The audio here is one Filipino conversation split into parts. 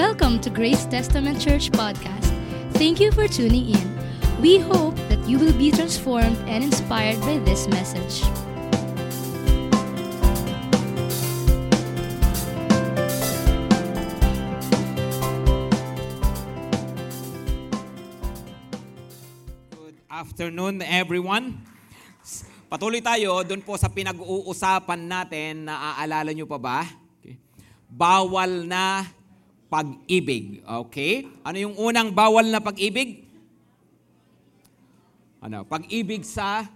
Welcome to Grace Testament Church Podcast. Thank you for tuning in. We hope that you will be transformed and inspired by this message. Good afternoon, everyone. Patuloy tayo doon po sa pinag-uusapan natin, naaalala nyo pa ba? Okay. Bawal na pag-ibig. Okay? Ano yung unang bawal na pag-ibig? Ano? Pag-ibig sa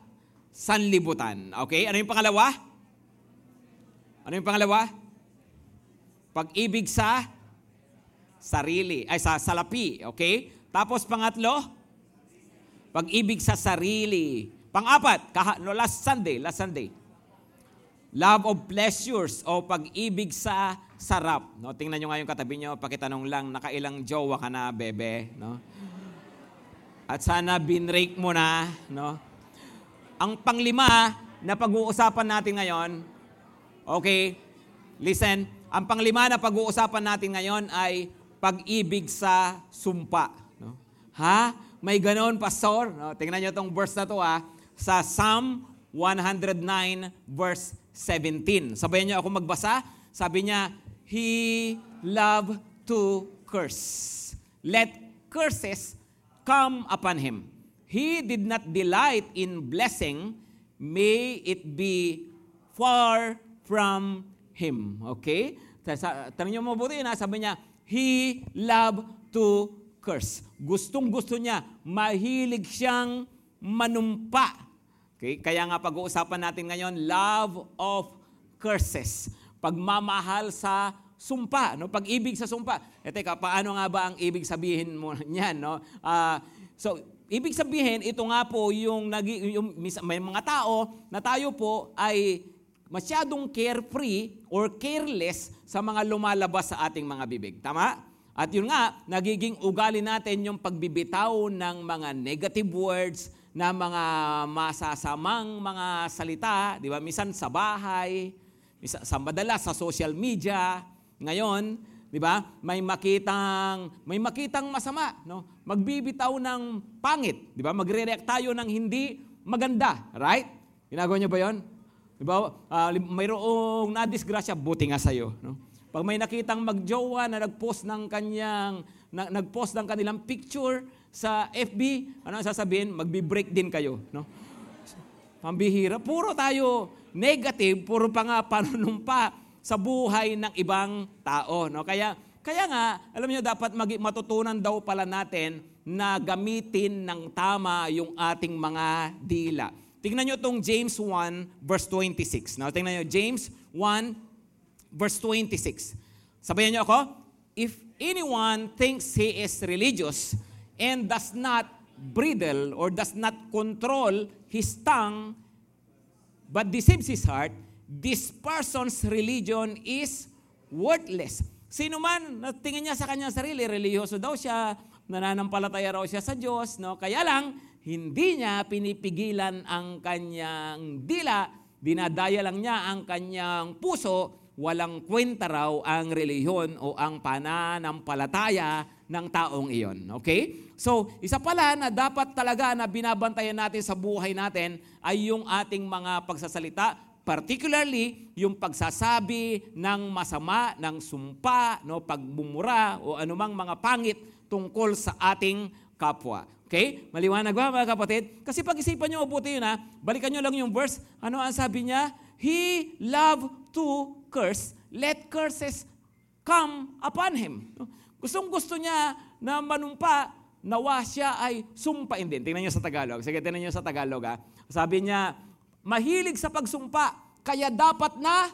sanlibutan. Okay? Ano yung pangalawa? Ano yung pangalawa? Pag-ibig sa sarili, ay sa salapi. Okay? Tapos pangatlo, pag-ibig sa sarili. Pang-apat, kaha, no, last Sunday, last Sunday. Love of pleasures o pag-ibig sa sarap. No, tingnan nyo nga yung katabi nyo, pakitanong lang, nakailang jowa ka na, bebe. No? At sana binrake mo na. No? Ang panglima na pag-uusapan natin ngayon, okay, listen, ang panglima na pag-uusapan natin ngayon ay pag-ibig sa sumpa. No? Ha? May ganon, pastor? No? Tingnan nyo itong verse na to ha sa Psalm 109 verse 17. Sabayan niyo ako magbasa. Sabi niya, He loved to curse. Let curses come upon him. He did not delight in blessing. May it be far from him. Okay? Tanong niyo mabuti na, sabi niya, He loved to curse. Gustong gusto niya, mahilig siyang manumpa. Okay? Kaya nga pag-uusapan natin ngayon, love of curses. Pagmamahal sa sumpa, no? Pag-ibig sa sumpa. E teka, paano nga ba ang ibig sabihin mo niyan, no? Uh, so, ibig sabihin, ito nga po yung, nagi, yung may mga tao na tayo po ay masyadong carefree or careless sa mga lumalabas sa ating mga bibig. Tama? At yun nga, nagiging ugali natin yung pagbibitaw ng mga negative words, na mga masasamang mga salita, di ba? Misan sa bahay, misan, sa madalas sa social media. Ngayon, di ba? May makitang may makitang masama, no? Magbibitaw ng pangit, di ba? Magre-react tayo ng hindi maganda, right? Ginagawa niyo ba 'yon? Di ba? Uh, mayroong nadisgrasya, buti nga sa'yo. No? Pag may nakitang magjowa na nag-post ng kanyang, na, nag-post ng kanilang picture, sa FB, ano ang sasabihin? Magbi-break din kayo. No? Pambihira. Puro tayo negative, puro pa nga panunumpa sa buhay ng ibang tao. No? Kaya, kaya nga, alam niyo dapat mag- matutunan daw pala natin na gamitin ng tama yung ating mga dila. Tingnan niyo itong James 1 verse 26. No? Tingnan niyo, James 1 verse 26. Sabayan niyo ako, If anyone thinks he is religious and does not bridle or does not control his tongue, but deceives his heart, this person's religion is worthless. Sino man tingin niya sa kanyang sarili, religyoso daw siya, nananampalataya raw siya sa Diyos, no? Kaya lang, hindi niya pinipigilan ang kanyang dila, dinadaya lang niya ang kanyang puso, walang kwenta raw ang relihiyon o ang pananampalataya ng taong iyon. Okay? So, isa pala na dapat talaga na binabantayan natin sa buhay natin ay yung ating mga pagsasalita, particularly yung pagsasabi ng masama, ng sumpa, no, pagbumura o anumang mga pangit tungkol sa ating kapwa. Okay? Maliwanag ba mga kapatid? Kasi pag-isipan nyo, mabuti yun ha, balikan nyo lang yung verse. Ano ang sabi niya? He loved to curse, let curses come upon him. Gustong gusto niya na manumpa, nawa siya ay sumpain din. Tingnan niyo sa Tagalog. Sige, tingnan niyo sa Tagalog ha. Sabi niya, mahilig sa pagsumpa, kaya dapat na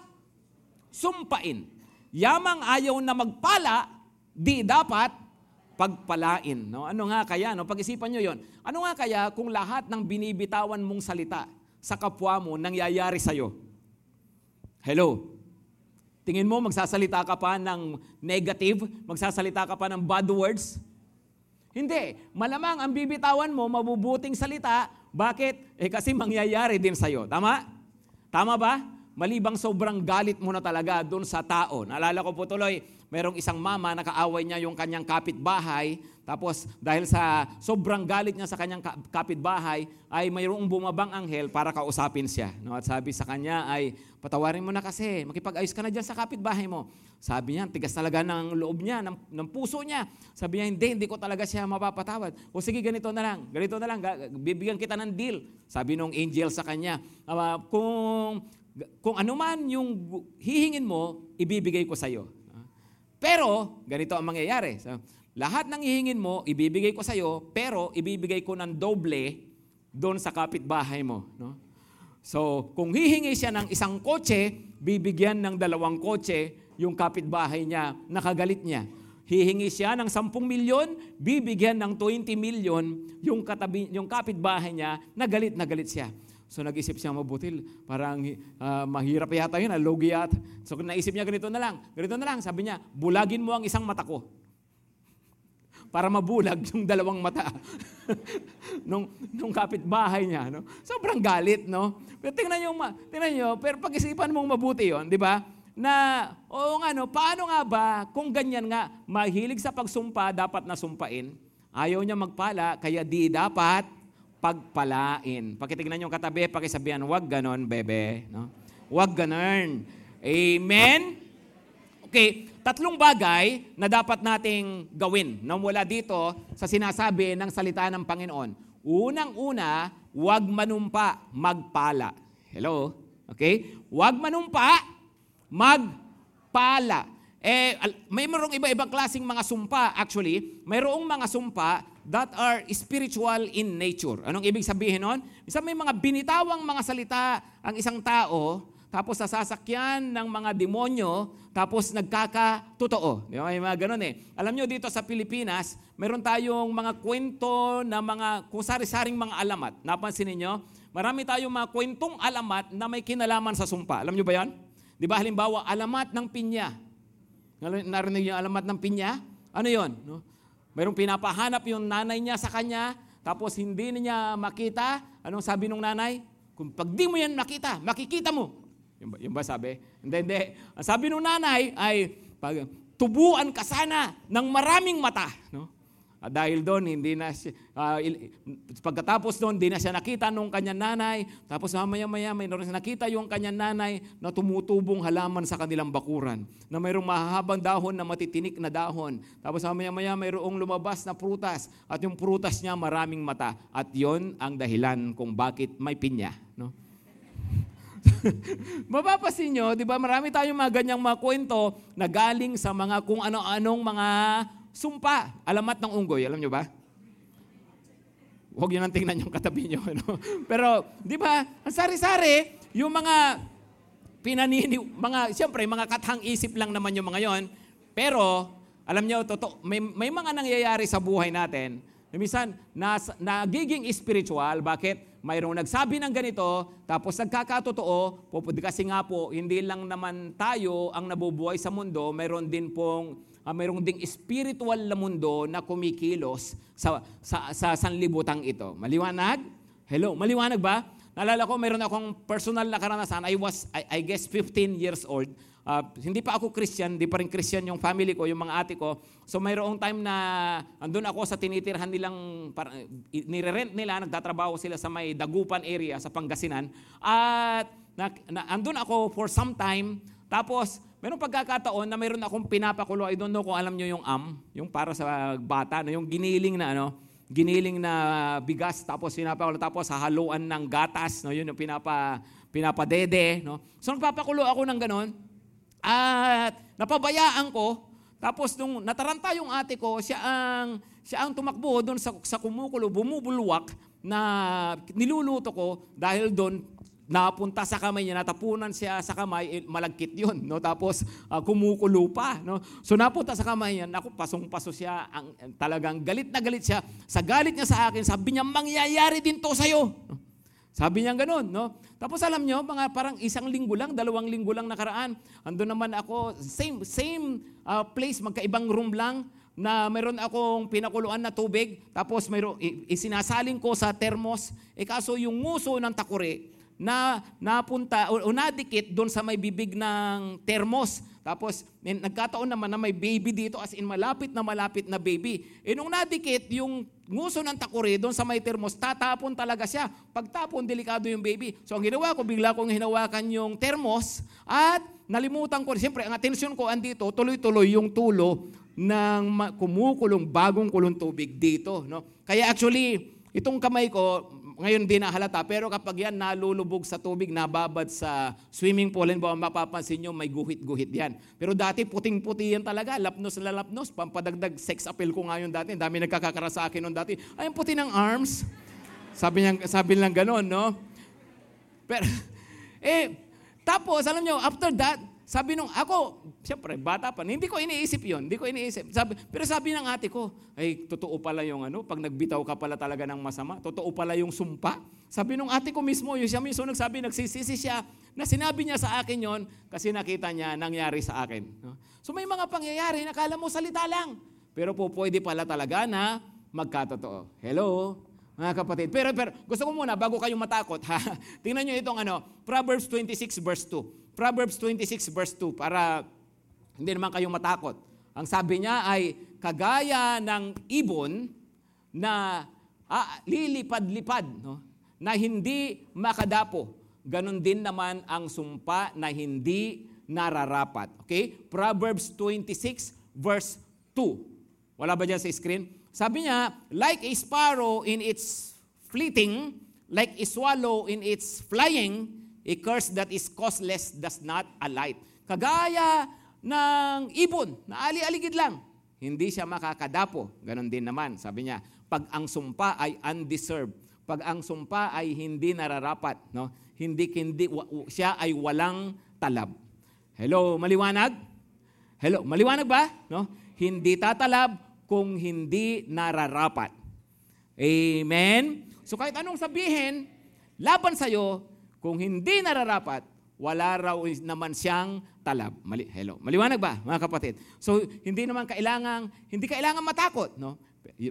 sumpain. Yamang ayaw na magpala, di dapat pagpalain. No? Ano nga kaya? No? Pag-isipan nyo yon. Ano nga kaya kung lahat ng binibitawan mong salita sa kapwa mo nangyayari sa'yo? Hello? Tingin mo, magsasalita ka pa ng negative? Magsasalita ka pa ng bad words? Hindi. Malamang ang bibitawan mo, mabubuting salita. Bakit? Eh kasi mangyayari din sa'yo. Tama? Tama ba? Malibang sobrang galit mo na talaga doon sa tao. Naalala ko po tuloy, merong isang mama, nakaaway niya yung kanyang kapitbahay, tapos dahil sa sobrang galit niya sa kanyang kapitbahay, ay mayroong bumabang anghel para kausapin siya. No? At sabi sa kanya ay, patawarin mo na kasi, makipag-ayos ka na dyan sa kapitbahay mo. Sabi niya, tigas talaga ng loob niya, ng, ng puso niya. Sabi niya, hindi, hindi ko talaga siya mapapatawad. O sige, ganito na lang, ganito na lang, bibigyan kita ng deal. Sabi nung angel sa kanya, uh, kung, kung ano man yung hihingin mo, ibibigay ko sa iyo. Pero, ganito ang mangyayari. So, lahat ng hihingin mo, ibibigay ko sa iyo, pero ibibigay ko ng doble doon sa kapitbahay mo. No? So, kung hihingi siya ng isang kotse, bibigyan ng dalawang kotse yung kapitbahay niya, nakagalit niya. Hihingi siya ng 10 milyon, bibigyan ng 20 milyon yung, katabi, yung kapitbahay niya, nagalit na galit siya. So nag-isip siya mabuti, parang uh, mahirap yata yun, alogi yata. So naisip niya ganito na lang, ganito na lang, sabi niya, bulagin mo ang isang mata ko para mabulag yung dalawang mata nung, nung kapitbahay niya. No? Sobrang galit, no? Pero tingnan niyo, tingnan niyo, pero pag-isipan mong mabuti yon, di ba? Na, oo nga, no, paano nga ba kung ganyan nga, mahilig sa pagsumpa, dapat nasumpain, ayaw niya magpala, kaya di dapat pagpalain. Pakitignan yung katabi, pakisabihan, wag ganon, bebe. No? Wag ganon. Amen? Okay, tatlong bagay na dapat nating gawin na mula dito sa sinasabi ng salita ng Panginoon. Unang-una, huwag manumpa, magpala. Hello? Okay? Huwag manumpa, magpala. Eh, may marong iba-ibang klaseng mga sumpa. Actually, mayroong mga sumpa that are spiritual in nature. Anong ibig sabihin nun? Isa may mga binitawang mga salita ang isang tao tapos nasasakyan ng mga demonyo, tapos nagkakatotoo. Di ba? May mga ganun eh. Alam nyo, dito sa Pilipinas, meron tayong mga kwento na mga, kung sari-saring mga alamat. Napansin ninyo? Marami tayong mga kwentong alamat na may kinalaman sa sumpa. Alam nyo ba yan? Di ba halimbawa, alamat ng pinya. Narinig yung alamat ng pinya? Ano yon? No? Mayroong pinapahanap yung nanay niya sa kanya, tapos hindi niya makita. Anong sabi ng nanay? Kung pag di mo yan makita, makikita mo. Yung ba, yung ba sabi? Hindi, hindi. Ang sabi ng nanay ay, pag, tubuan ka sana ng maraming mata. No? At dahil doon, hindi na siya, uh, pagkatapos doon, hindi na siya nakita nung kanyang nanay. Tapos mamaya-maya, may siya nakita yung kanyang nanay na tumutubong halaman sa kanilang bakuran. Na mayroong mahahabang dahon na matitinik na dahon. Tapos mamaya-maya, mayroong lumabas na prutas. At yung prutas niya, maraming mata. At yon ang dahilan kung bakit may pinya. No? Mapapasin nyo, di ba, marami tayong mga ganyang mga kwento na galing sa mga kung ano-anong mga sumpa. Alamat ng unggoy, alam nyo ba? Huwag nyo nang tingnan yung katabi nyo. Ano? Pero, di ba, ang sari-sari, yung mga pinanini, mga, siyempre, mga kathang isip lang naman yung mga yon. Pero, alam nyo, totoo, may, may mga nangyayari sa buhay natin Minsan, nas, nagiging spiritual. Bakit? Mayroong nagsabi ng ganito, tapos nagkakatotoo, kasi nga po, hindi lang naman tayo ang nabubuhay sa mundo, mayroon din pong, uh, mayroong ding spiritual na mundo na kumikilos sa, sa, sa sanlibutang ito. Maliwanag? Hello, maliwanag ba? Nalala ko, mayroon akong personal na karanasan. I was, I, I guess, 15 years old. Uh, hindi pa ako Christian, hindi pa rin Christian yung family ko, yung mga ate ko. So mayroong time na andun ako sa tinitirhan nilang, para, nire-rent nila, nagtatrabaho sila sa may Dagupan area sa Pangasinan. At na, na, andun ako for some time, tapos mayroong pagkakataon na mayroon akong pinapakulo. I don't know kung alam nyo yung am, yung para sa bata, no, yung giniling na ano, giniling na bigas tapos pinapakulo tapos hahaluan ng gatas no? Yun yung pinapa pinapadede no? So nagpapakulo ako ng ganon. At napabayaan ko, tapos nung nataranta yung ate ko, siya ang, siya ang tumakbo doon sa, sa kumukulo, bumubulwak na niluluto ko dahil doon napunta sa kamay niya, natapunan siya sa kamay, eh, malagkit yun. No? Tapos uh, kumukulo pa. No? So napunta sa kamay niya, naku, pasong-paso siya, ang, talagang galit na galit siya. Sa galit niya sa akin, sabi niya, mangyayari din to sa'yo. Sabi niya ganun, no? Tapos alam niyo, mga parang isang linggo lang, dalawang linggo lang nakaraan, ando naman ako, same, same uh, place, magkaibang room lang, na mayroon akong pinakuluan na tubig, tapos mayroon, isinasaling ko sa termos, eh kaso yung nguso ng takuri, na napunta o, o nadikit doon sa may bibig ng termos. Tapos, nagkataon naman na may baby dito as in malapit na malapit na baby. E nung nadikit, yung nguso ng takore doon sa may termos, tatapon talaga siya. Pagtapon, delikado yung baby. So ang ginawa ko, bigla kong hinawakan yung termos at nalimutan ko, siyempre ang atensyon ko andito, tuloy-tuloy yung tulo ng kumukulong bagong kulong tubig dito. No? Kaya actually, itong kamay ko, ngayon di nahalata, pero kapag yan nalulubog sa tubig, nababad sa swimming pool, ba mapapansin nyo, may guhit-guhit yan. Pero dati puting-puti yan talaga, lapnos na lapnos, pampadagdag sex appeal ko ngayon dati, dami nagkakakara sa akin noon dati, ay ang puti ng arms. Sabi niya, sabi lang gano'n, no? Pero, eh, tapos, alam nyo, after that, sabi nung, ako, siyempre, bata pa, hindi ko iniisip yon hindi ko iniisip. Sabi, pero sabi ng ate ko, ay, totoo pala yung ano, pag nagbitaw ka pala talaga ng masama, totoo pala yung sumpa. Sabi nung ate ko mismo, yung siya mismo nagsabi, nagsisisi siya, na sinabi niya sa akin yon kasi nakita niya nangyari sa akin. So may mga pangyayari, nakala mo salita lang. Pero po pwede pala talaga na magkatotoo. Hello? Mga kapatid. Pero, pero gusto ko muna, bago kayong matakot, ha? tingnan nyo itong ano, Proverbs 26 verse 2. Proverbs 26 verse 2 para hindi naman kayong matakot. Ang sabi niya ay kagaya ng ibon na ah, lilipad-lipad no? na hindi makadapo. Ganon din naman ang sumpa na hindi nararapat. Okay? Proverbs 26 verse 2. Wala ba dyan sa screen? Sabi niya, like a sparrow in its fleeting, like a swallow in its flying, A curse that is causeless does not alight. Kagaya ng ibon na ali-aligid lang, hindi siya makakadapo. Ganon din naman, sabi niya, pag ang sumpa ay undeserved, pag ang sumpa ay hindi nararapat, no? hindi, hindi siya ay walang talab. Hello, maliwanag? Hello, maliwanag ba? No? Hindi tatalab kung hindi nararapat. Amen? So kahit anong sabihin, laban sa'yo, kung hindi nararapat, wala raw naman siyang talab. Mali, hello. Maliwanag ba, mga kapatid? So, hindi naman kailangan, hindi kailangan matakot, no?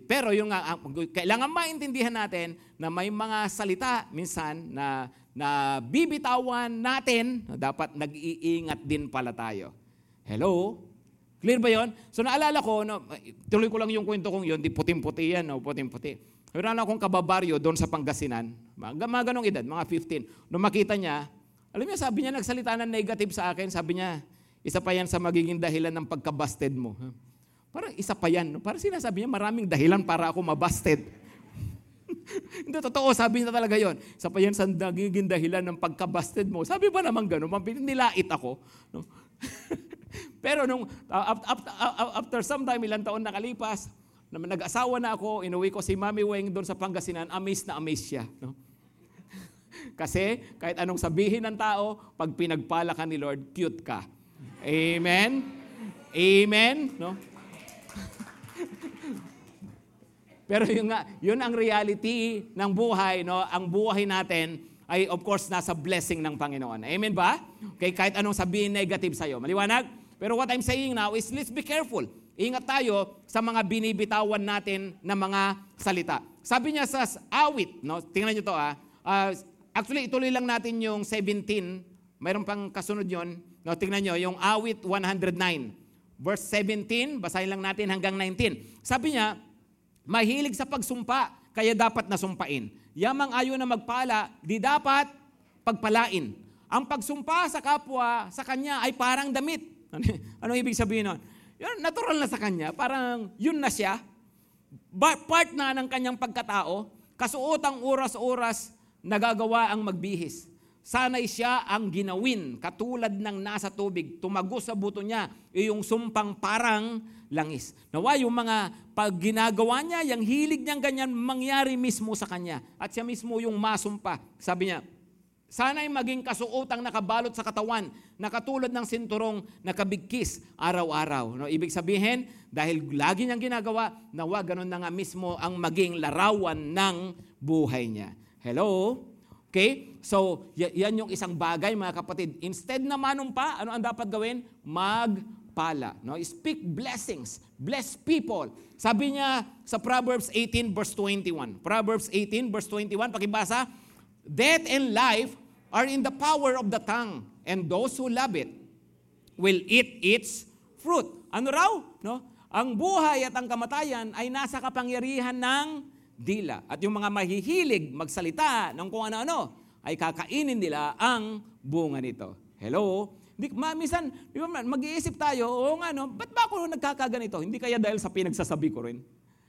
Pero yung uh, kailangan maintindihan natin na may mga salita minsan na na bibitawan natin, dapat nag-iingat din pala tayo. Hello? Clear ba 'yon? So naalala ko, no, tuloy ko lang yung kwento kong 'yon, di puting-puti yan, no, puting-puti. Meron akong kababaryo doon sa Pangasinan, mga, mga ganong edad, mga 15. Nung makita niya, alam niya, sabi niya, nagsalita ng negative sa akin. Sabi niya, isa pa yan sa magiging dahilan ng pagkabasted mo. Parang isa pa yan. Parang sinasabi niya, maraming dahilan para ako mabasted. Hindi, totoo, sabi niya talaga yon. Isa pa yan sa nagiging dahilan ng pagkabasted mo. Sabi ba naman gano'n? Nilait ako. No? Pero nung, uh, after, after some time, ilang taon nakalipas, na nag-asawa na ako, inuwi ko si Mami Weng doon sa Pangasinan, amazed na amazed siya. No? Kasi kahit anong sabihin ng tao, pag pinagpala ka ni Lord, cute ka. Amen? Amen? No? Pero yun nga, yun ang reality ng buhay, no? Ang buhay natin ay of course nasa blessing ng Panginoon. Amen ba? Okay, kahit anong sabihin negative sa iyo. Maliwanag? Pero what I'm saying now is let's be careful. Ingat tayo sa mga binibitawan natin na mga salita. Sabi niya sa awit, no? tingnan niyo to ah. Uh, actually, ituloy lang natin yung 17. Mayroon pang kasunod yon. No, tingnan niyo, yung awit 109. Verse 17, basahin lang natin hanggang 19. Sabi niya, mahilig sa pagsumpa, kaya dapat nasumpain. Yamang ayo na magpala, di dapat pagpalain. Ang pagsumpa sa kapwa, sa kanya ay parang damit. Ano, ibig sabihin nun? Yun, natural na sa kanya. Parang yun na siya. Part na ng kanyang pagkatao. Kasuotang oras-oras nagagawa ang magbihis. Sanay siya ang ginawin katulad ng nasa tubig. Tumago sa buto niya yung sumpang parang langis. Nawa yung mga pag ginagawa niya, yung hilig niyang ganyan, mangyari mismo sa kanya. At siya mismo yung masumpa. Sabi niya, Sana'y maging kasuotang nakabalot sa katawan na katulad ng sinturong nakabigkis araw-araw. No, ibig sabihin, dahil lagi niyang ginagawa, nawa ganun na nga mismo ang maging larawan ng buhay niya. Hello? Okay? So, yan yung isang bagay mga kapatid. Instead na manumpa, ano ang dapat gawin? Magpala. No? Speak blessings. Bless people. Sabi niya sa Proverbs 18 verse 21. Proverbs 18 verse 21, pakibasa, Death and life are in the power of the tongue, and those who love it will eat its fruit. Ano raw? No? Ang buhay at ang kamatayan ay nasa kapangyarihan ng dila. At yung mga mahihilig magsalita ng kung ano-ano, ay kakainin nila ang bunga nito. Hello? Di, ma, minsan, di ba, mag-iisip tayo, oo nga, no, ba't ba ako nagkakaganito? Hindi kaya dahil sa pinagsasabi ko rin.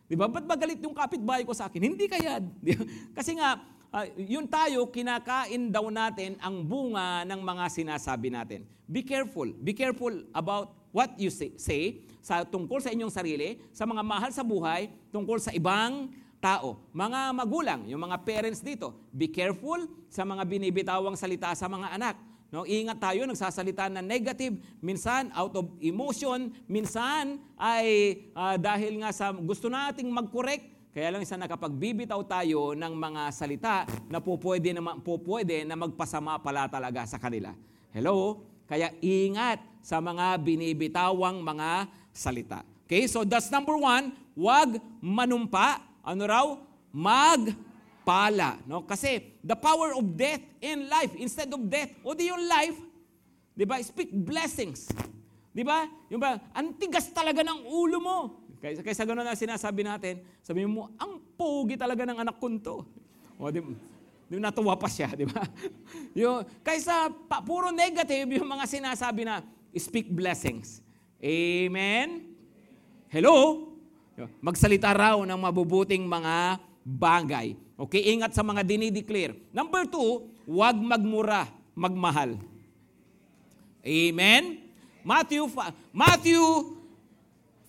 Di ba? Ba't ba galit yung kapitbahay ko sa akin? Hindi kaya. Kasi nga, uh, yun tayo, kinakain daw natin ang bunga ng mga sinasabi natin. Be careful. Be careful about what you say, say sa tungkol sa inyong sarili, sa mga mahal sa buhay, tungkol sa ibang tao. Mga magulang, yung mga parents dito, be careful sa mga binibitawang salita sa mga anak. No, ingat tayo nagsasalita ng negative, minsan out of emotion, minsan ay uh, dahil nga sa gusto nating mag-correct, kaya lang isa nakapagbibitaw tayo ng mga salita na po pwede na, po pwede na magpasama pala talaga sa kanila. Hello? Kaya ingat sa mga binibitawang mga salita. Okay, so that's number one, wag manumpa. Ano raw? Magpala. No? Kasi the power of death in life instead of death. O di yung life, di ba? Speak blessings. Di ba? Yung ba, ang tigas talaga ng ulo mo. Kaysa, kaysa gano'n na sinasabi natin, sabi mo, ang pogi talaga ng anak ko to. O di, di natuwa pa siya, di ba? yung, kaysa pa, puro negative yung mga sinasabi na, speak blessings. Amen? Hello? Magsalita raw ng mabubuting mga bagay. Okay, ingat sa mga dinideclare. Number two, huwag magmura, magmahal. Amen? Matthew, Matthew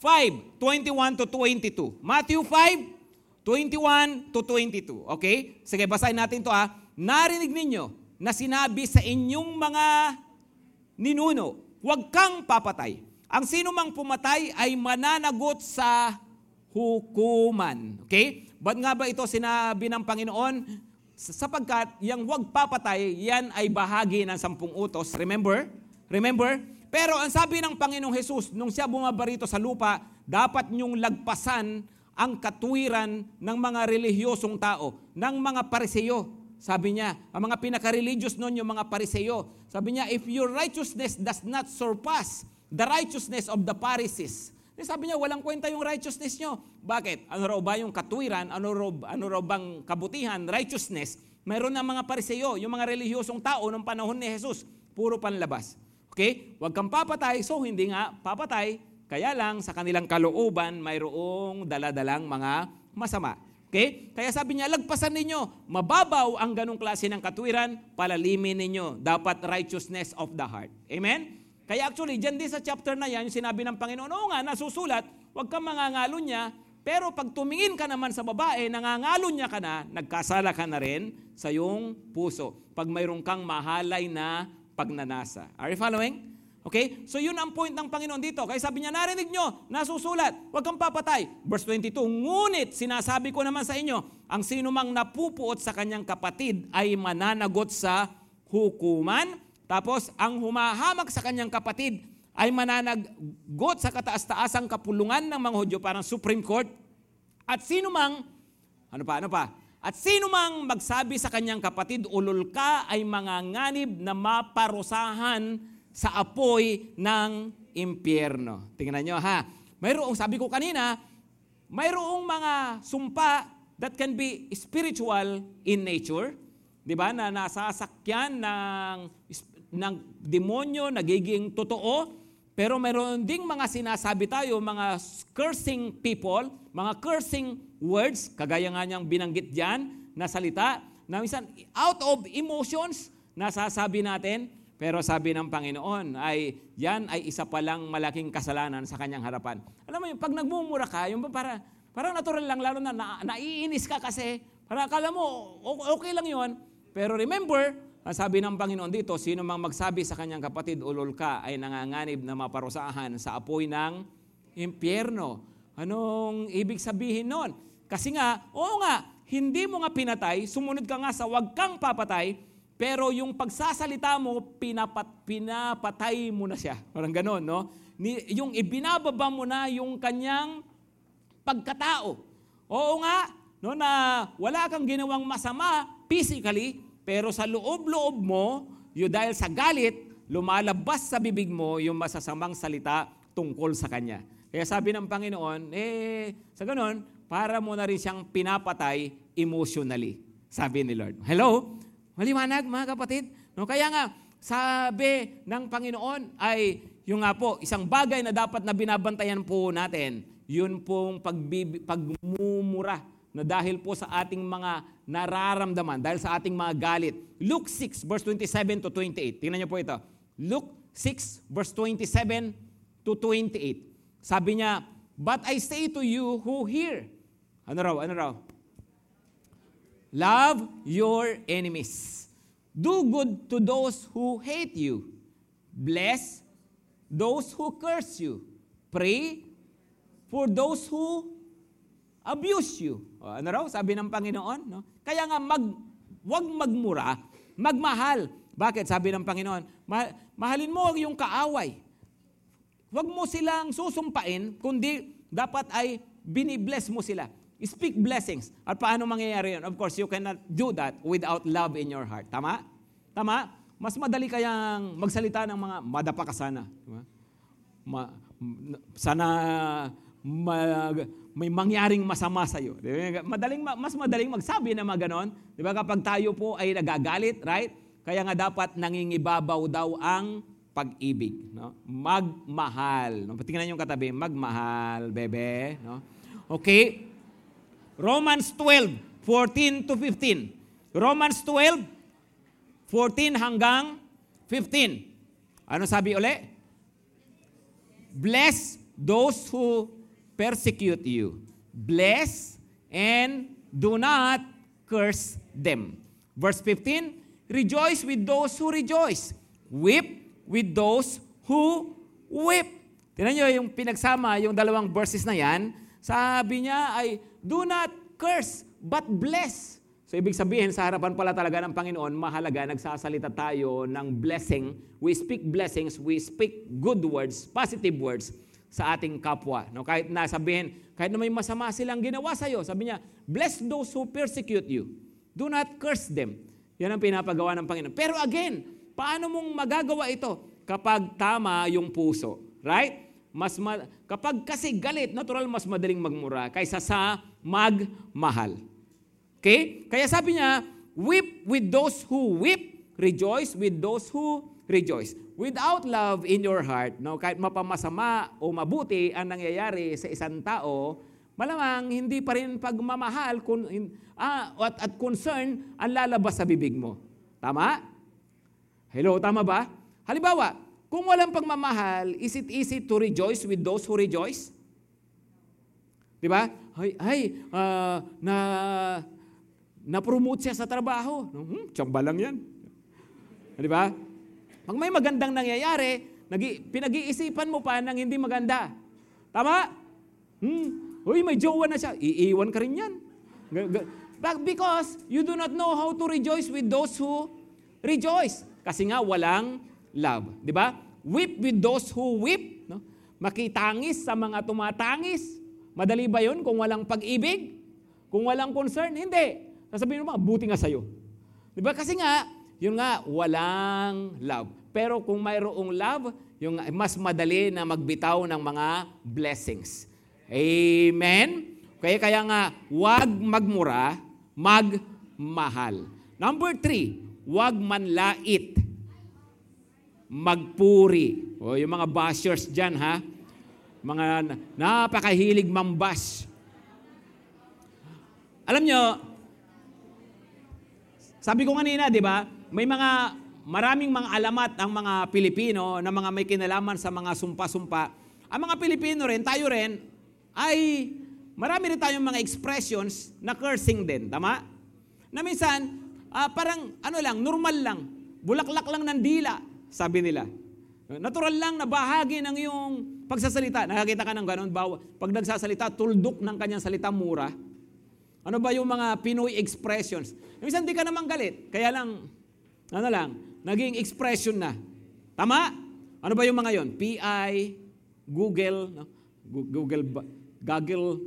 5, 21 to 22. Matthew 5, 21 to 22. Okay? Sige, basahin natin to ha. Narinig ninyo na sinabi sa inyong mga ninuno, huwag kang papatay ang sino mang pumatay ay mananagot sa hukuman. Okay? Ba't nga ba ito sinabi ng Panginoon? Sapagkat yung huwag papatay, yan ay bahagi ng sampung utos. Remember? Remember? Pero ang sabi ng Panginoong Hesus, nung siya bumabarito sa lupa, dapat niyong lagpasan ang katwiran ng mga relihiyosong tao, ng mga pariseyo. Sabi niya, ang mga pinaka-religious noon, yung mga pariseyo. Sabi niya, if your righteousness does not surpass the righteousness of the Pharisees. Eh, sabi niya, walang kwenta yung righteousness nyo. Bakit? Ano raw ba yung katuwiran? Ano raw, ano raw bang kabutihan, righteousness? Mayroon ng mga pariseyo, yung mga relihiyosong tao nung panahon ni Jesus. Puro panlabas. Okay? Huwag kang papatay, so hindi nga papatay. Kaya lang sa kanilang kalooban, mayroong daladalang mga masama. Okay? Kaya sabi niya, lagpasan ninyo. Mababaw ang ganong klase ng katwiran, palalimin ninyo. Dapat righteousness of the heart. Amen? Kaya actually, dyan din sa chapter na yan, yung sinabi ng Panginoon, oo nga, nasusulat, huwag kang mangangalo niya, pero pag tumingin ka naman sa babae, nangangalo niya ka na, nagkasala ka na rin sa iyong puso. Pag mayroon kang mahalay na pagnanasa. Are you following? Okay? So yun ang point ng Panginoon dito. Kaya sabi niya, narinig nyo, nasusulat, huwag kang papatay. Verse 22, ngunit sinasabi ko naman sa inyo, ang sino mang napupuot sa kanyang kapatid ay mananagot sa hukuman tapos, ang humahamak sa kanyang kapatid ay mananagot sa kataas-taasang kapulungan ng mga Hudyo, parang Supreme Court. At sino mang, ano pa, ano pa? At sino mang magsabi sa kanyang kapatid, ulol ka ay mga nganib na maparusahan sa apoy ng impyerno. Tingnan nyo ha. Mayroong, sabi ko kanina, mayroong mga sumpa that can be spiritual in nature. Di ba? Na nasasakyan ng ng demonyo nagiging totoo, pero meron ding mga sinasabi tayo, mga cursing people, mga cursing words, kagaya nga niyang binanggit diyan na salita, na minsan out of emotions, nasasabi natin, pero sabi ng Panginoon ay yan ay isa pa lang malaking kasalanan sa kanyang harapan. Alam mo yung pag nagmumura ka, yung para, parang natural lang, lalo na, na naiinis ka kasi, para akala mo okay lang yon pero remember, ang sabi ng Panginoon dito, sino mang magsabi sa kanyang kapatid, ulol ka, ay nanganganib na maparusahan sa apoy ng impyerno. Anong ibig sabihin nun? Kasi nga, oo nga, hindi mo nga pinatay, sumunod ka nga sa wag kang papatay, pero yung pagsasalita mo, pinapat, pinapatay mo na siya. Parang ganon, no? Ni, yung ibinababa mo na yung kanyang pagkatao. Oo nga, no, na wala kang ginawang masama physically, pero sa loob-loob mo, yung dahil sa galit, lumalabas sa bibig mo yung masasamang salita tungkol sa Kanya. Kaya sabi ng Panginoon, eh, sa ganun, para mo na rin siyang pinapatay emotionally, sabi ni Lord. Hello? Maliwanag, mga kapatid? No, kaya nga, sabi ng Panginoon ay, yung nga po, isang bagay na dapat na binabantayan po natin, yun pong pagbib- pagmumura na dahil po sa ating mga nararamdaman, dahil sa ating mga galit. Luke 6, verse 27 to 28. Tingnan niyo po ito. Luke 6, verse 27 to 28. Sabi niya, But I say to you who hear. Ano raw? Ano raw? Love your enemies. Do good to those who hate you. Bless those who curse you. Pray for those who abuse you. O, ano raw? Sabi ng Panginoon. No? Kaya nga, mag, wag magmura, magmahal. Bakit? Sabi ng Panginoon, ma- mahalin mo yung kaaway. Huwag mo silang susumpain, kundi dapat ay binibless mo sila. Speak blessings. At paano mangyayari yun? Of course, you cannot do that without love in your heart. Tama? Tama? Mas madali kayang magsalita ng mga madapa ka sana. Diba? Ma, sana mag, may mangyaring masama sa iyo. Madaling, mas madaling magsabi na mga ganon. Di ba kapag tayo po ay nagagalit, right? Kaya nga dapat nangingibabaw daw ang pag-ibig. No? Magmahal. No? Tingnan yung katabi, magmahal, bebe. No? Okay? Romans 12, 14 to 15. Romans 12, 14 hanggang 15. Ano sabi uli? Bless those who persecute you. Bless and do not curse them. Verse 15, Rejoice with those who rejoice. Weep with those who weep. Tinan nyo yung pinagsama, yung dalawang verses na yan, sabi niya ay, do not curse, but bless. So ibig sabihin, sa harapan pala talaga ng Panginoon, mahalaga, nagsasalita tayo ng blessing. We speak blessings, we speak good words, positive words sa ating kapwa. No, kahit na sabihin, kahit na may masama silang ginawa sa iyo, sabi niya, bless those who persecute you. Do not curse them. Yan ang pinapagawa ng Panginoon. Pero again, paano mong magagawa ito? Kapag tama yung puso. Right? Mas ma- kapag kasi galit, natural mas madaling magmura kaysa sa magmahal. Okay? Kaya sabi niya, weep with those who weep, rejoice with those who rejoice. Without love in your heart, no, kahit mapamasama o mabuti ang nangyayari sa isang tao, malamang hindi pa rin pagmamahal kun, ah, at, at concern ang lalabas sa bibig mo. Tama? Hello, tama ba? Halimbawa, kung walang pagmamahal, is it easy to rejoice with those who rejoice? Di ba? Ay, ay uh, na na-promote siya sa trabaho. Hmm, tsamba lang yan. Di ba? Pag may magandang nangyayari, nag- pinag-iisipan mo pa ng hindi maganda. Tama? Hmm, uy, may jowa na siya. Iiwan ka rin yan. But because you do not know how to rejoice with those who rejoice. Kasi nga walang love. Di ba? Weep with those who weep. No? Makitangis sa mga tumatangis. Madali ba yun kung walang pag-ibig? Kung walang concern? Hindi. Sasabihin mo, buti nga sa'yo. Di ba? Kasi nga, yun nga, walang love. Pero kung mayroong love, yung mas madali na magbitaw ng mga blessings. Amen? Kaya kaya nga, wag magmura, magmahal. Number three, wag manlait. Magpuri. O, yung mga bashers dyan, ha? Mga napakahilig mambash. Alam nyo, sabi ko kanina, di ba, may mga maraming mga alamat ang mga Pilipino na mga may kinalaman sa mga sumpa-sumpa. Ang mga Pilipino rin, tayo rin, ay marami rin tayong mga expressions na cursing din. Tama? Na minsan, uh, parang ano lang, normal lang. Bulaklak lang ng dila, sabi nila. Natural lang na bahagi ng iyong pagsasalita. Nakakita ka ng ganun, pag nagsasalita, tuldok ng kanyang salita mura. Ano ba yung mga Pinoy expressions? Minsan di ka naman galit, kaya lang, ano lang, naging expression na. Tama? Ano ba yung mga yon? PI, Google, no? Google, Gaggle,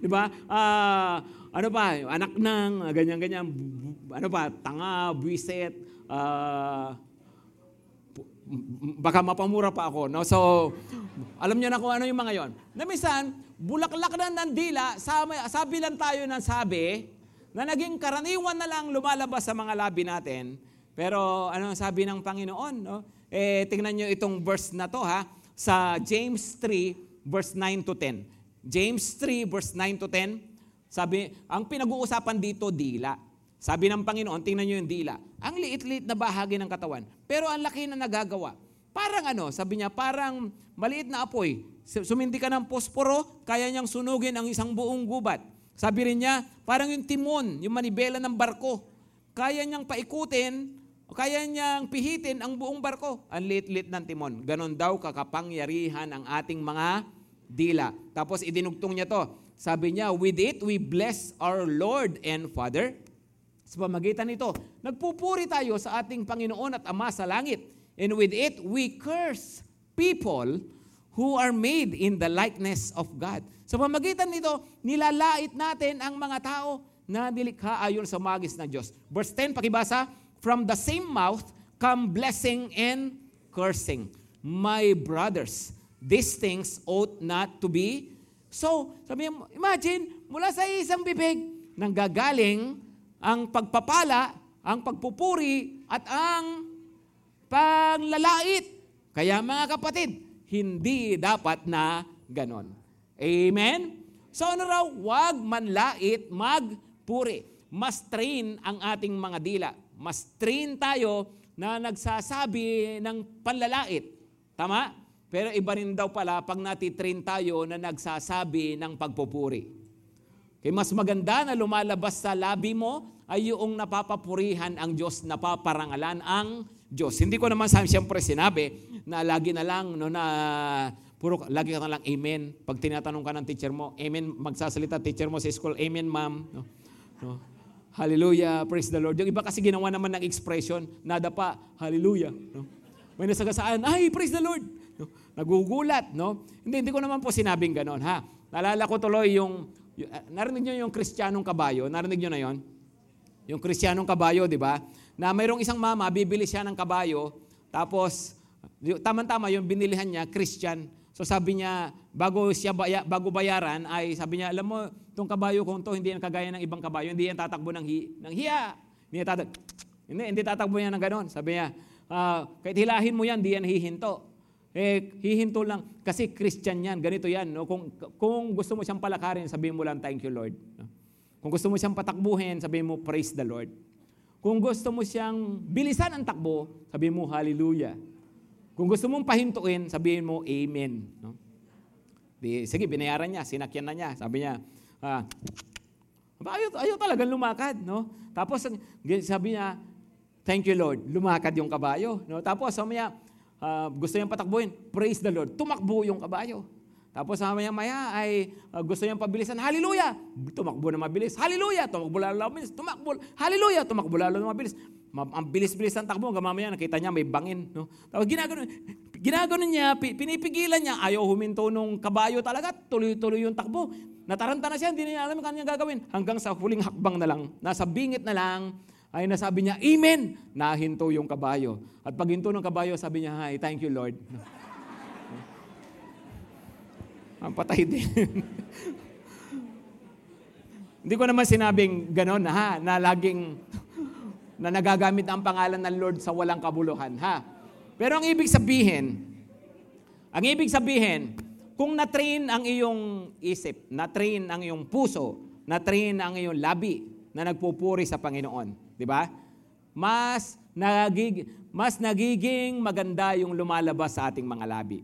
di ba? Uh, ano ba? Anak ng, ganyan-ganyan, ano ba, tanga, buwiset, uh, baka mapamura pa ako. No? So, alam niyo na kung ano yung mga yon. Na minsan, bulaklak na ng dila, sabi lang tayo ng sabi, na naging karaniwan na lang lumalabas sa mga labi natin. Pero ano sabi ng Panginoon? No? Eh, tingnan niyo itong verse na to ha, sa James 3, verse 9 to 10. James 3, verse 9 to 10, sabi, ang pinag-uusapan dito, dila. Sabi ng Panginoon, tingnan niyo yung dila. Ang liit-liit na bahagi ng katawan, pero ang laki na nagagawa. Parang ano, sabi niya, parang maliit na apoy. Sumindi ka ng posporo, kaya niyang sunugin ang isang buong gubat. Sabi rin niya, parang yung timon, yung manibela ng barko. Kaya niyang paikutin, kaya niyang pihitin ang buong barko. Ang liit-liit ng timon. Ganon daw kakapangyarihan ang ating mga dila. Tapos idinugtong niya to. Sabi niya, with it we bless our Lord and Father sa pamagitan nito, nagpupuri tayo sa ating Panginoon at Ama sa langit. And with it, we curse people who are made in the likeness of God. Sa pamagitan nito, nilalait natin ang mga tao na nilikha ayon sa magis ng Diyos. Verse 10, pakibasa, From the same mouth come blessing and cursing. My brothers, these things ought not to be. So, sabi imagine, mula sa isang bibig, nanggagaling ang pagpapala, ang pagpupuri, at ang panglalait. Kaya mga kapatid, hindi dapat na ganon. Amen? So ano raw, wag manlait, magpuri. Mas train ang ating mga dila. Mas train tayo na nagsasabi ng panlalait. Tama? Pero iba rin daw pala pag natitrain tayo na nagsasabi ng pagpupuri. Kaya mas maganda na lumalabas sa labi mo ay yung napapapurihan ang Diyos, napaparangalan ang Diyos. Hindi ko naman siyempre sinabi na lagi na lang no, na puro lagi ka na lang amen. Pag tinatanong ka ng teacher mo, amen, magsasalita teacher mo sa school, amen ma'am. No, no. Hallelujah, praise the Lord. Yung iba kasi ginawa naman ng expression, nada pa, hallelujah. No? May nasagasaan, ay, praise the Lord. No? Nagugulat, no? Hindi, hindi ko naman po sinabing ganon, ha? Nalala ko tuloy yung, Ah, narinig nyo yung kristyanong kabayo? Narinig nyo na yon? Yung kristyanong kabayo, di ba? Na mayroong isang mama, bibili siya ng kabayo, tapos, tama-tama yung binilihan niya, Christian. So sabi niya, bago siya baya, bago bayaran, ay sabi niya, alam mo, itong kabayo kong to, hindi yan kagaya ng ibang kabayo, hindi yan tatakbo ng, hi, ng hiya. Hindi yan tatakbo, hindi, hindi tatakbo yan ng ganon. Sabi niya, uh, kahit hilahin mo yan, hindi yan hihinto. Eh, hihinto lang. Kasi Christian yan. Ganito yan. No? Kung, kung gusto mo siyang palakarin, sabihin mo lang, thank you, Lord. No? Kung gusto mo siyang patakbuhin, sabihin mo, praise the Lord. Kung gusto mo siyang bilisan ang takbo, sabihin mo, hallelujah. Kung gusto mong pahintuin, sabihin mo, amen. No? Di, sige, binayaran niya, sinakyan na niya. Sabi niya, ah, ayaw, ayaw talagang lumakad. No? Tapos, sabi niya, thank you Lord, lumakad yung kabayo. No? Tapos, sabi niya, uh, gusto niyang patakbuhin, praise the Lord. Tumakbo yung kabayo. Tapos maya maya ay uh, gusto niyang pabilisan, hallelujah! Tumakbo na mabilis, hallelujah! Tumakbo lalo na mabilis, tumakbo, hallelujah! Tumakbo lalo na mabilis. Ang bilis-bilis ng takbo, hanggang mamaya nakita niya may bangin. No? Tapos ginagano, ginagano niya, pinipigilan niya, ayaw huminto nung kabayo talaga, tuloy-tuloy yung takbo. Nataranta na siya, hindi niya alam kung kanyang gagawin. Hanggang sa huling hakbang na lang, nasa bingit na lang, ay nasabi niya, Amen! Nahinto yung kabayo. At pag hinto ng kabayo, sabi niya, Hi, thank you Lord. Ang patay din. Hindi ko naman sinabing ganon ha, na laging na nagagamit ang pangalan ng Lord sa walang kabuluhan ha. Pero ang ibig sabihin, ang ibig sabihin, kung na-train ang iyong isip, na-train ang iyong puso, na-train ang iyong labi na nagpupuri sa Panginoon, Di ba? Mas nagig mas nagiging maganda yung lumalabas sa ating mga labi.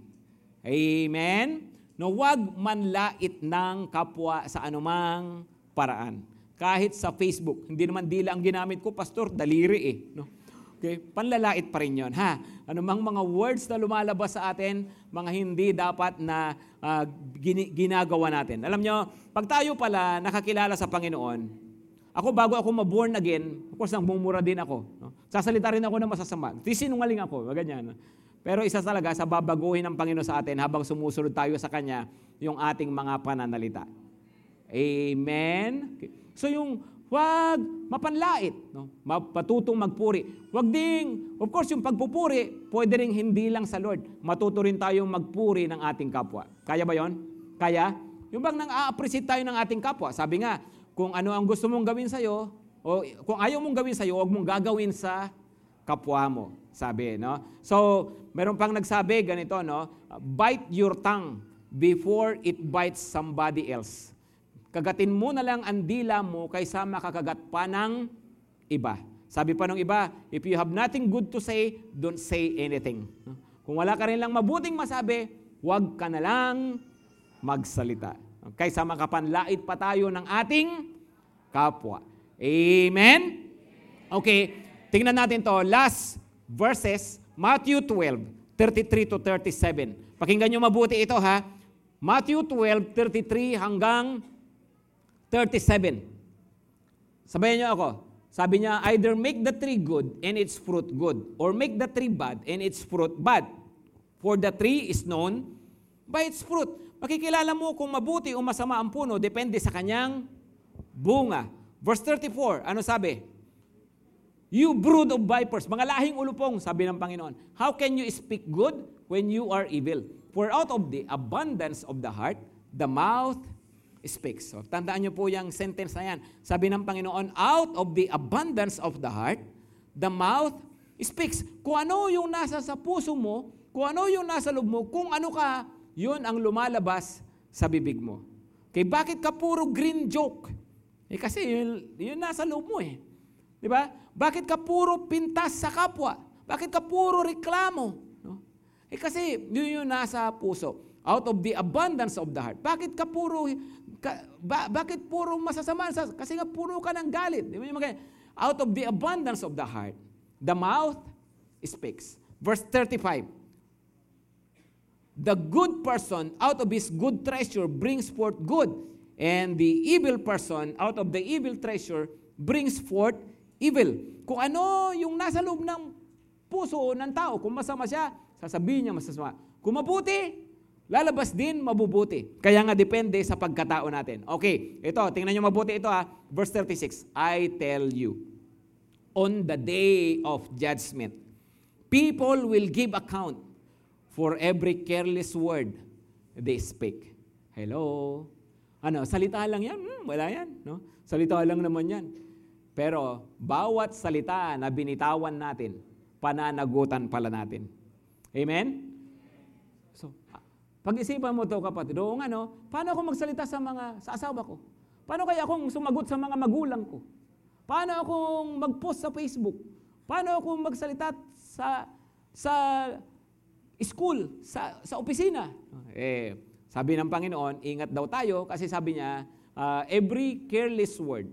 Amen? No, wag manlait ng kapwa sa anumang paraan. Kahit sa Facebook, hindi naman dila ang ginamit ko, pastor, daliri eh. No? Okay? Panlalait pa rin yun. Ha? Anumang mga words na lumalabas sa atin, mga hindi dapat na uh, ginagawa natin. Alam nyo, pag tayo pala nakakilala sa Panginoon, ako, bago ako maborn again, of course, nagmumura din ako. No? Sasalita rin ako ng masasama. Tisinungaling ako, ganyan. Pero isa talaga sa babaguhin ng Panginoon sa atin habang sumusunod tayo sa Kanya, yung ating mga pananalita. Amen? So yung huwag mapanlait, no? Patutong magpuri. Huwag ding, of course, yung pagpupuri, pwede rin hindi lang sa Lord. Matuto rin tayong magpuri ng ating kapwa. Kaya ba yon? Kaya? Yung bang nang a-appreciate tayo ng ating kapwa. Sabi nga, kung ano ang gusto mong gawin sa'yo, o kung ayaw mong gawin sa'yo, huwag mong gagawin sa kapwa mo. Sabi, no? So, meron pang nagsabi ganito, no? Bite your tongue before it bites somebody else. Kagatin mo na lang ang dila mo kaysa makakagat pa ng iba. Sabi pa ng iba, if you have nothing good to say, don't say anything. Kung wala ka rin lang mabuting masabi, huwag ka na lang magsalita. Kaysa makapanlait pa tayo ng ating kapwa. Amen? Okay, tingnan natin to. Last verses, Matthew 12, 33 to 37. Pakinggan nyo mabuti ito ha. Matthew 12, 33 hanggang 37. Sabayan niyo ako. Sabi niya, either make the tree good and its fruit good, or make the tree bad and its fruit bad. For the tree is known by its fruit. Makikilala mo kung mabuti o masama ang puno, depende sa kanyang bunga. Verse 34, ano sabi? You brood of vipers, mga lahing ulupong, sabi ng Panginoon. How can you speak good when you are evil? For out of the abundance of the heart, the mouth speaks. So, tandaan niyo po yung sentence na yan. Sabi ng Panginoon, out of the abundance of the heart, the mouth speaks. Kung ano yung nasa sa puso mo, kung ano yung nasa loob mo, kung ano ka, yun ang lumalabas sa bibig mo. Okay, bakit ka puro green joke? Eh kasi yun, yun nasa loob mo eh. Di ba? Bakit ka puro pintas sa kapwa? Bakit ka puro reklamo? No? Eh kasi yun yung nasa puso. Out of the abundance of the heart. Bakit ka puro ka, ba, bakit puro masasama? Kasi nga puro ka ng galit. Out of the abundance of the heart, the mouth speaks. Verse 35. The good person out of his good treasure brings forth good, and the evil person out of the evil treasure brings forth evil. Kung ano yung nasa loob ng puso ng tao, kung masama siya, sasabihin niya masasama. Kung mabuti, lalabas din mabubuti. Kaya nga depende sa pagkatao natin. Okay, ito, tingnan nyo mabuti ito ha. Verse 36, I tell you, on the day of judgment, people will give account for every careless word they speak. Hello? Ano, salita lang yan? Hmm, wala yan. No? Salita lang naman yan. Pero bawat salita na binitawan natin, pananagutan pala natin. Amen? Pag-isipan mo to kapatid, oo nga no, paano ako magsalita sa mga, sa asawa ko? Paano kaya akong sumagot sa mga magulang ko? Paano akong mag-post sa Facebook? Paano akong magsalita sa sa school, sa sa opisina? Eh, sabi ng Panginoon, ingat daw tayo kasi sabi niya, uh, every careless word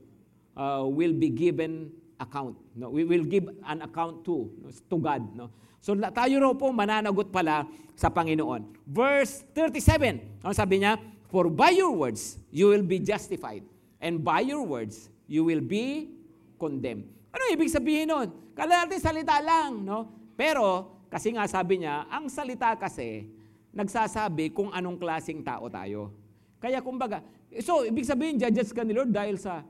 uh, will be given account. No? We will give an account to, to God. No? So tayo raw po mananagot pala sa Panginoon. Verse 37, ano sabi niya? For by your words, you will be justified. And by your words, you will be condemned. Ano ibig sabihin nun? Kala natin salita lang, no? Pero, kasi nga sabi niya, ang salita kasi, nagsasabi kung anong klasing tao tayo. Kaya kumbaga, so ibig sabihin, judges ka ni Lord dahil sa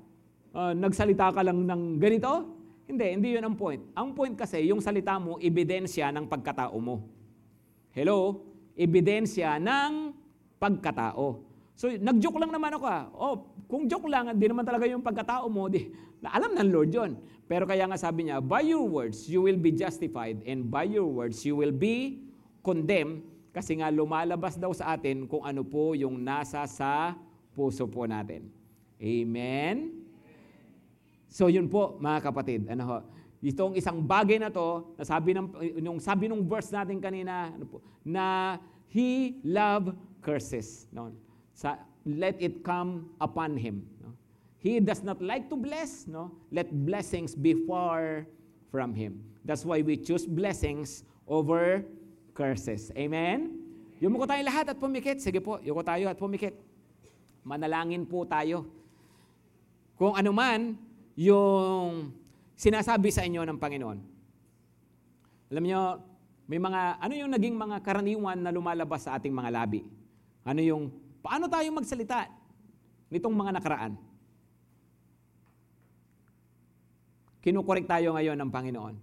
uh, nagsalita ka lang ng ganito? Hindi, hindi yun ang point. Ang point kasi, yung salita mo, ebidensya ng pagkatao mo. Hello? Ebidensya ng pagkatao. So, nag-joke lang naman ako. Ah. Oh, kung joke lang, hindi naman talaga yung pagkatao mo, di, alam ng Lord yon. Pero kaya nga sabi niya, by your words, you will be justified, and by your words, you will be condemned, kasi nga lumalabas daw sa atin kung ano po yung nasa sa puso po natin. Amen? So yun po mga kapatid, ano ho, itong isang bagay na to, na sabi ng nung sabi nung verse natin kanina, ano po, na he love curses, no. Sa let it come upon him, no. He does not like to bless, no. Let blessings be far from him. That's why we choose blessings over curses. Amen. Yumuko tayo lahat at pumikit. Sige po, yuko tayo at pumikit. Manalangin po tayo. Kung ano man yung sinasabi sa inyo ng Panginoon. Alam niyo, may mga, ano yung naging mga karaniwan na lumalabas sa ating mga labi? Ano yung, paano tayo magsalita nitong mga nakaraan? Kinukorek tayo ngayon ng Panginoon.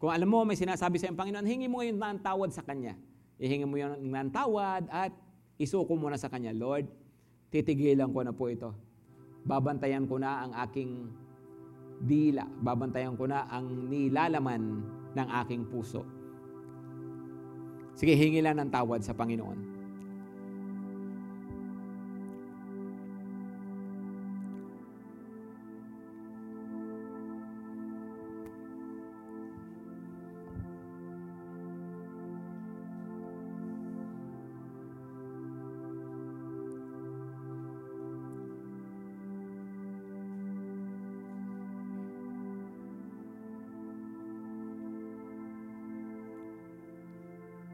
Kung alam mo, may sinasabi sa yung Panginoon, hingi mo ngayon ng tawad sa Kanya. Ihingi mo yun ng tawad at isuko mo na sa Kanya, Lord, titigilan ko na po ito. Babantayan ko na ang aking dila. Babantayan ko na ang nilalaman ng aking puso. Sige, hingi lang ng tawad sa Panginoon.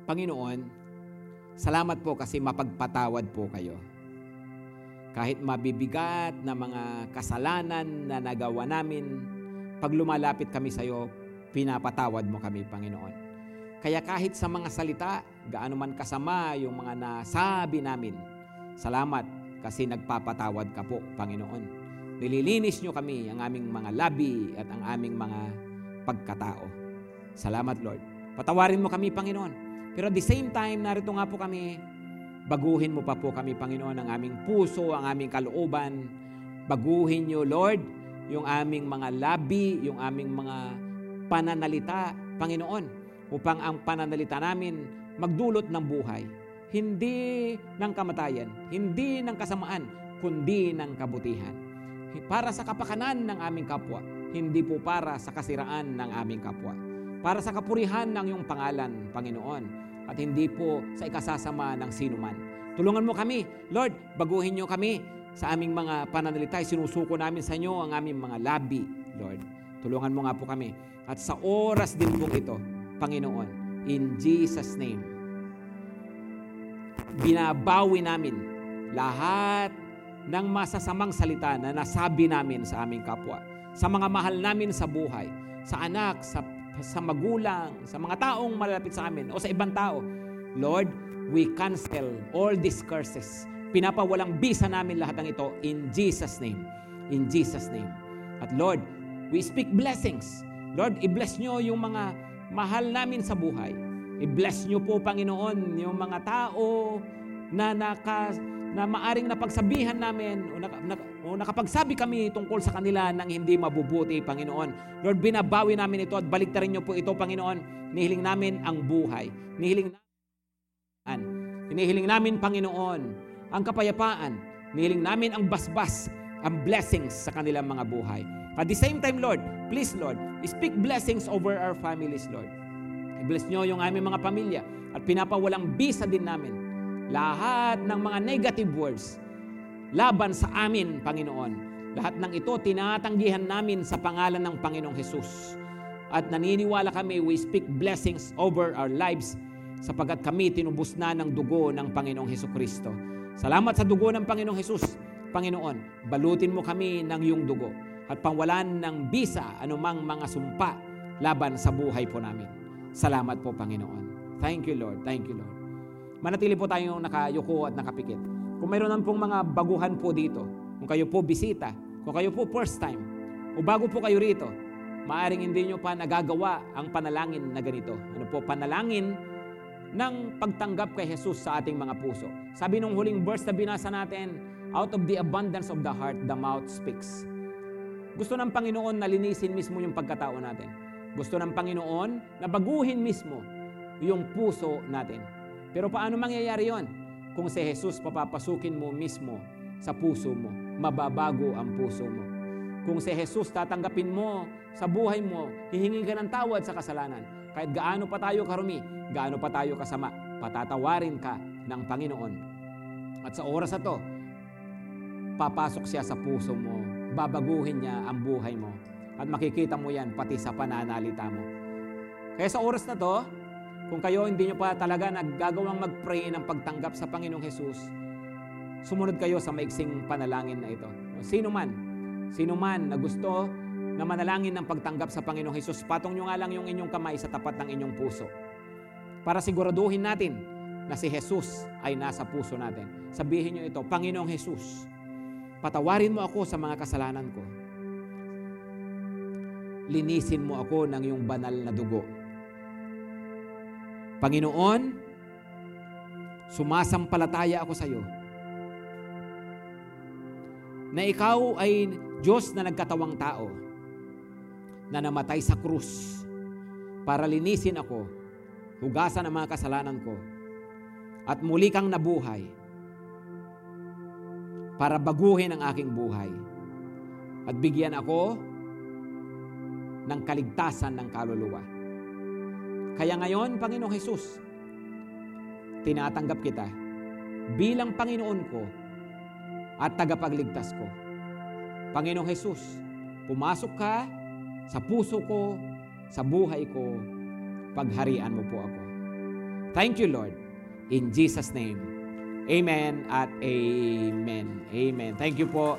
Panginoon, salamat po kasi mapagpatawad po kayo. Kahit mabibigat na mga kasalanan na nagawa namin, pag lumalapit kami sa iyo, pinapatawad mo kami, Panginoon. Kaya kahit sa mga salita, gaano man kasama yung mga nasabi namin, salamat kasi nagpapatawad ka po, Panginoon. Nililinis nyo kami ang aming mga labi at ang aming mga pagkatao. Salamat, Lord. Patawarin mo kami, Panginoon pero at the same time, narito nga po kami, baguhin mo pa po kami, Panginoon, ang aming puso, ang aming kalooban. Baguhin niyo, Lord, yung aming mga labi, yung aming mga pananalita, Panginoon, upang ang pananalita namin magdulot ng buhay. Hindi ng kamatayan, hindi ng kasamaan, kundi ng kabutihan. Para sa kapakanan ng aming kapwa, hindi po para sa kasiraan ng aming kapwa. Para sa kapurihan ng iyong pangalan, Panginoon at hindi po sa ikasasama ng sinuman. Tulungan mo kami, Lord, baguhin niyo kami sa aming mga pananalita. Sinusuko namin sa inyo ang aming mga labi, Lord. Tulungan mo nga po kami. At sa oras din po ito, Panginoon, in Jesus' name, binabawi namin lahat ng masasamang salita na nasabi namin sa aming kapwa, sa mga mahal namin sa buhay, sa anak, sa sa magulang, sa mga taong malapit sa amin o sa ibang tao. Lord, we cancel all these curses. Pinapawalang bisa namin lahat ng ito in Jesus' name. In Jesus' name. At Lord, we speak blessings. Lord, i-bless nyo yung mga mahal namin sa buhay. I-bless nyo po, Panginoon, yung mga tao na naka na maaring napagsabihan namin o, naka, na, o nakapagsabi kami tungkol sa kanila ng hindi mabubuti, Panginoon. Lord, binabawi namin ito at baliktarin niyo po ito, Panginoon. Nihiling namin ang buhay. Nihiling namin, Hinihiling namin, Panginoon, ang kapayapaan. Nihiling namin ang basbas, ang blessings sa kanilang mga buhay. At the same time, Lord, please, Lord, speak blessings over our families, Lord. I-bless nyo yung aming mga pamilya at pinapawalang bisa din namin lahat ng mga negative words laban sa amin, Panginoon. Lahat ng ito tinatanggihan namin sa pangalan ng Panginoong Hesus. At naniniwala kami, we speak blessings over our lives sapagkat kami tinubos na ng dugo ng Panginoong Heso Kristo. Salamat sa dugo ng Panginoong Hesus. Panginoon, balutin mo kami ng iyong dugo at pangwalan ng bisa anumang mga sumpa laban sa buhay po namin. Salamat po, Panginoon. Thank you, Lord. Thank you, Lord manatili po tayong nakayuko at nakapikit. Kung mayroon naman pong mga baguhan po dito, kung kayo po bisita, kung kayo po first time, o bago po kayo rito, maaring hindi nyo pa nagagawa ang panalangin na ganito. Ano po, panalangin ng pagtanggap kay Jesus sa ating mga puso. Sabi nung huling verse na binasa natin, out of the abundance of the heart, the mouth speaks. Gusto ng Panginoon na linisin mismo yung pagkatao natin. Gusto ng Panginoon na baguhin mismo yung puso natin. Pero paano mangyayari yon? Kung si Jesus papapasukin mo mismo sa puso mo, mababago ang puso mo. Kung si Jesus tatanggapin mo sa buhay mo, hihingi ka ng tawad sa kasalanan. Kahit gaano pa tayo karumi, gaano pa tayo kasama, patatawarin ka ng Panginoon. At sa oras na to, papasok siya sa puso mo, babaguhin niya ang buhay mo. At makikita mo yan pati sa pananalita mo. Kaya sa oras na to, kung kayo hindi nyo pa talaga naggagawang mag-pray ng pagtanggap sa Panginoong Hesus, sumunod kayo sa maiksing panalangin na ito. Sino man, sino man na gusto na manalangin ng pagtanggap sa Panginoong Hesus, patong nyo nga lang yung inyong kamay sa tapat ng inyong puso. Para siguraduhin natin na si Jesus ay nasa puso natin. Sabihin nyo ito, Panginoong Jesus, patawarin mo ako sa mga kasalanan ko. linisin mo ako ng iyong banal na dugo. Panginoon, sumasampalataya ako sa iyo na ikaw ay Diyos na nagkatawang tao na namatay sa krus para linisin ako, hugasan ang mga kasalanan ko, at muli kang nabuhay para baguhin ang aking buhay at bigyan ako ng kaligtasan ng kaluluwa. Kaya ngayon, Panginoong Jesus, tinatanggap kita bilang Panginoon ko at tagapagligtas ko. Panginoong Jesus, pumasok ka sa puso ko, sa buhay ko, pagharian mo po ako. Thank you, Lord. In Jesus' name, Amen at Amen. Amen. Thank you po.